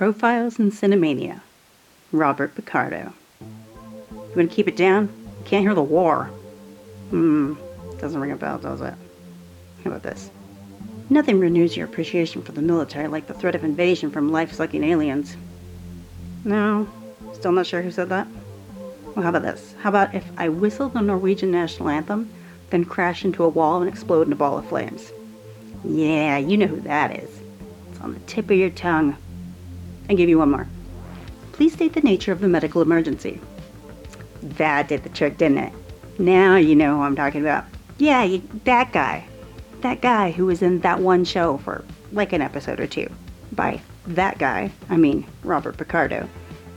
Profiles in Cinemania. Robert Picardo. You want to keep it down? Can't hear the war. Hmm, doesn't ring a bell, does it? How about this? Nothing renews your appreciation for the military like the threat of invasion from life sucking aliens. No, still not sure who said that? Well, how about this? How about if I whistle the Norwegian national anthem, then crash into a wall and explode in a ball of flames? Yeah, you know who that is. It's on the tip of your tongue. And give you one more. Please state the nature of the medical emergency. That did the trick, didn't it? Now you know who I'm talking about. Yeah, you, that guy. That guy who was in that one show for like an episode or two. By that guy, I mean Robert Picardo.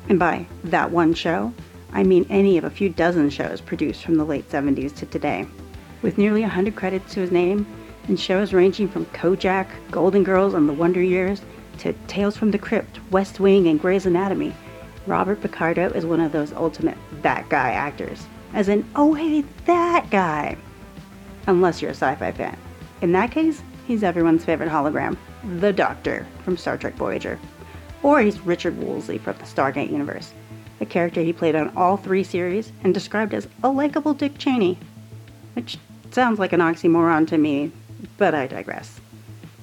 And by that one show, I mean any of a few dozen shows produced from the late 70s to today. With nearly 100 credits to his name, and shows ranging from Kojak, Golden Girls, and The Wonder Years to Tales from the Crypt, West Wing, and Grey's Anatomy, Robert Picardo is one of those ultimate that guy actors. As in, oh hey, that guy! Unless you're a sci fi fan. In that case, he's everyone's favorite hologram, the Doctor from Star Trek Voyager. Or he's Richard Woolsey from the Stargate universe, a character he played on all three series and described as a likable Dick Cheney. Which sounds like an oxymoron to me, but I digress.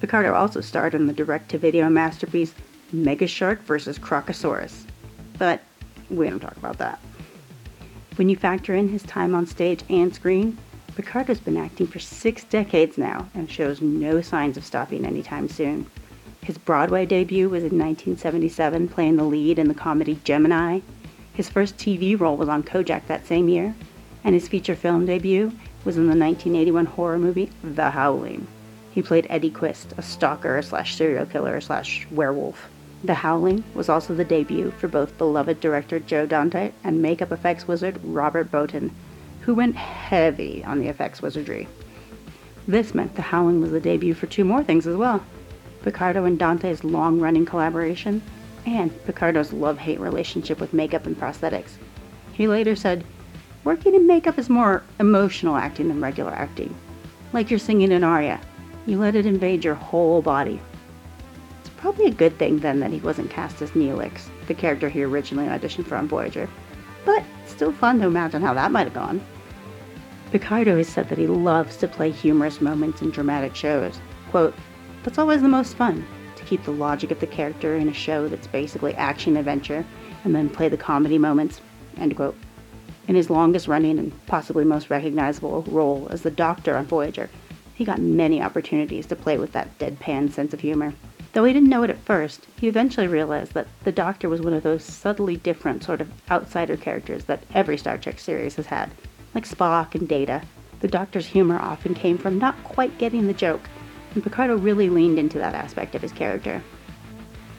Picardo also starred in the direct to video masterpiece Mega Shark vs. Crocosaurus. But we don't talk about that. When you factor in his time on stage and screen, Picardo's been acting for six decades now and shows no signs of stopping anytime soon. His Broadway debut was in 1977, playing the lead in the comedy Gemini. His first TV role was on Kojak that same year, and his feature film debut was in the 1981 horror movie The Howling. He played Eddie Quist, a stalker slash serial killer slash werewolf. The Howling was also the debut for both beloved director Joe Dante and makeup effects wizard Robert Bottin, who went heavy on the effects wizardry. This meant The Howling was the debut for two more things as well Picardo and Dante's long running collaboration, and Picardo's love hate relationship with makeup and prosthetics. He later said, Working in makeup is more emotional acting than regular acting. Like you're singing an aria, you let it invade your whole body. It's probably a good thing then that he wasn't cast as Neelix, the character he originally auditioned for on Voyager. But still fun to imagine how that might have gone. Picardo has said that he loves to play humorous moments in dramatic shows. Quote, That's always the most fun, to keep the logic of the character in a show that's basically action adventure, and then play the comedy moments. End quote. In his longest running and possibly most recognizable role as the Doctor on Voyager, he got many opportunities to play with that deadpan sense of humor. Though he didn't know it at first, he eventually realized that the Doctor was one of those subtly different sort of outsider characters that every Star Trek series has had. Like Spock and Data, the Doctor's humor often came from not quite getting the joke, and Picardo really leaned into that aspect of his character.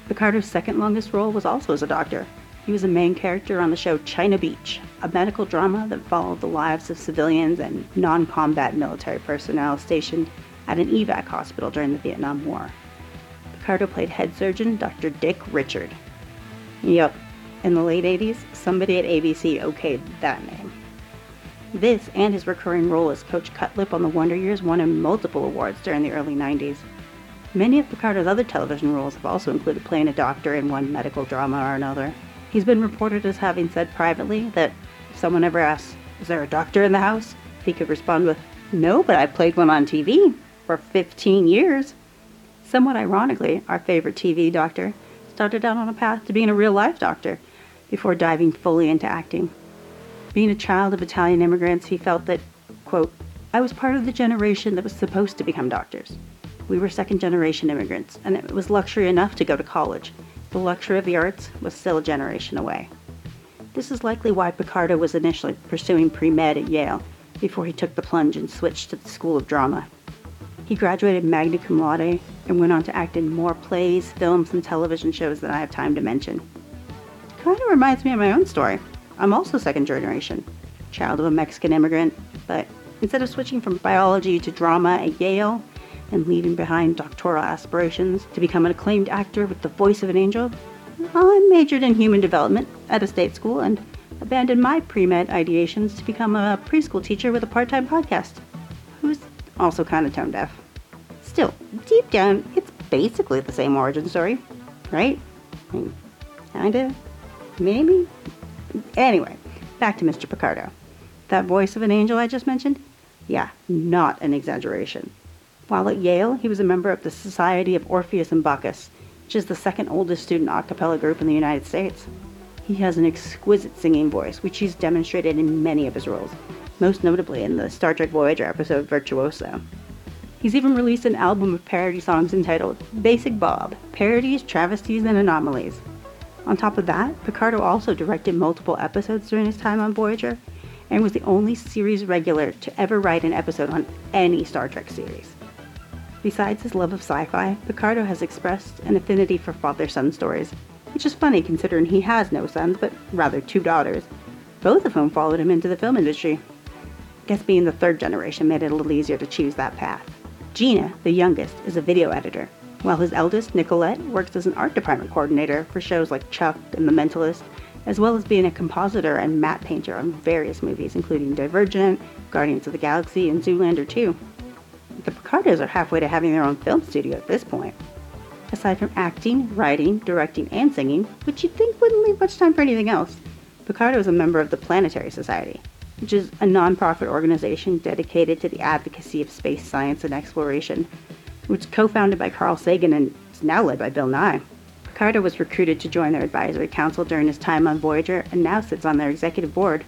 Picardo's second longest role was also as a doctor, he was a main character on the show China Beach, a medical drama that followed the lives of civilians and non combat military personnel stationed at an evac hospital during the Vietnam War. Picardo played head surgeon Dr. Dick Richard. Yup, in the late 80s, somebody at ABC okayed that name. This and his recurring role as Coach Cutlip on The Wonder Years won him multiple awards during the early 90s. Many of Picardo's other television roles have also included playing a doctor in one medical drama or another. He's been reported as having said privately that if someone ever asks, Is there a doctor in the house? he could respond with, No, but I played one on TV for 15 years. Somewhat ironically, our favorite TV doctor started out on a path to being a real life doctor before diving fully into acting. Being a child of Italian immigrants, he felt that, quote, I was part of the generation that was supposed to become doctors. We were second generation immigrants, and it was luxury enough to go to college. The luxury of the arts was still a generation away. This is likely why Picardo was initially pursuing pre med at Yale before he took the plunge and switched to the School of Drama. He graduated magna cum laude and went on to act in more plays, films, and television shows than I have time to mention. Kind of reminds me of my own story. I'm also second generation, child of a Mexican immigrant, but instead of switching from biology to drama at Yale, and leaving behind doctoral aspirations to become an acclaimed actor with the voice of an angel, I majored in human development at a state school and abandoned my pre med ideations to become a preschool teacher with a part time podcast, who's also kind of tone deaf. Still, deep down, it's basically the same origin story, right? I mean, kinda, maybe. Anyway, back to Mr. Picardo. That voice of an angel I just mentioned? Yeah, not an exaggeration. While at Yale, he was a member of the Society of Orpheus and Bacchus, which is the second oldest student a cappella group in the United States. He has an exquisite singing voice, which he's demonstrated in many of his roles, most notably in the Star Trek Voyager episode Virtuoso. He's even released an album of parody songs entitled Basic Bob Parodies, Travesties, and Anomalies. On top of that, Picardo also directed multiple episodes during his time on Voyager and was the only series regular to ever write an episode on any Star Trek series. Besides his love of sci fi, Picardo has expressed an affinity for father son stories, which is funny considering he has no sons, but rather two daughters, both of whom followed him into the film industry. I guess being the third generation made it a little easier to choose that path. Gina, the youngest, is a video editor, while his eldest, Nicolette, works as an art department coordinator for shows like Chuck and The Mentalist, as well as being a compositor and matte painter on various movies, including Divergent, Guardians of the Galaxy, and Zoolander 2. The Picardos are halfway to having their own film studio at this point. Aside from acting, writing, directing, and singing, which you'd think wouldn't leave much time for anything else, Picardo is a member of the Planetary Society, which is a nonprofit organization dedicated to the advocacy of space science and exploration, which co-founded by Carl Sagan and is now led by Bill Nye. Picardo was recruited to join their advisory council during his time on Voyager and now sits on their executive board.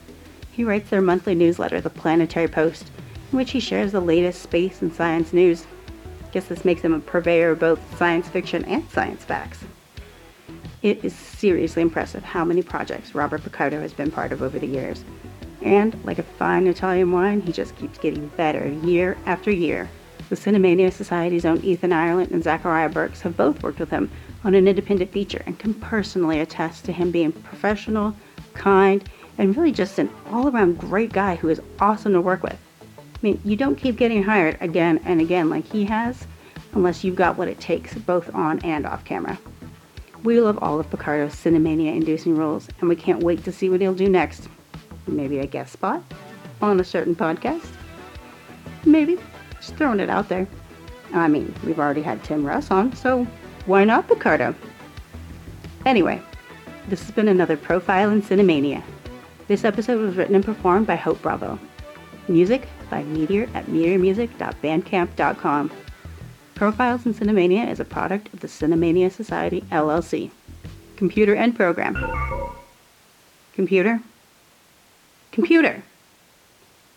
He writes their monthly newsletter, The Planetary Post, in which he shares the latest space and science news. Guess this makes him a purveyor of both science fiction and science facts. It is seriously impressive how many projects Robert Picardo has been part of over the years. And, like a fine Italian wine, he just keeps getting better year after year. The Cinemania Society's own Ethan Ireland and Zachariah Burks have both worked with him on an independent feature and can personally attest to him being professional, kind, and really just an all around great guy who is awesome to work with. Mean, you don't keep getting hired again and again like he has unless you've got what it takes both on and off camera. We love all of Picardo's Cinemania inducing roles, and we can't wait to see what he'll do next. Maybe a guest spot on a certain podcast? Maybe. Just throwing it out there. I mean, we've already had Tim Russ on, so why not Picardo? Anyway, this has been another Profile in Cinemania. This episode was written and performed by Hope Bravo. Music by Meteor at meteormusic.bandcamp.com. Profiles in Cinemania is a product of the Cinemania Society, LLC. Computer and program. Computer? Computer!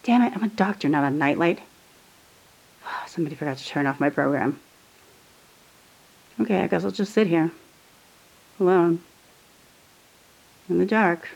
Damn it, I'm a doctor, not a nightlight. Somebody forgot to turn off my program. Okay, I guess I'll just sit here. Alone. In the dark.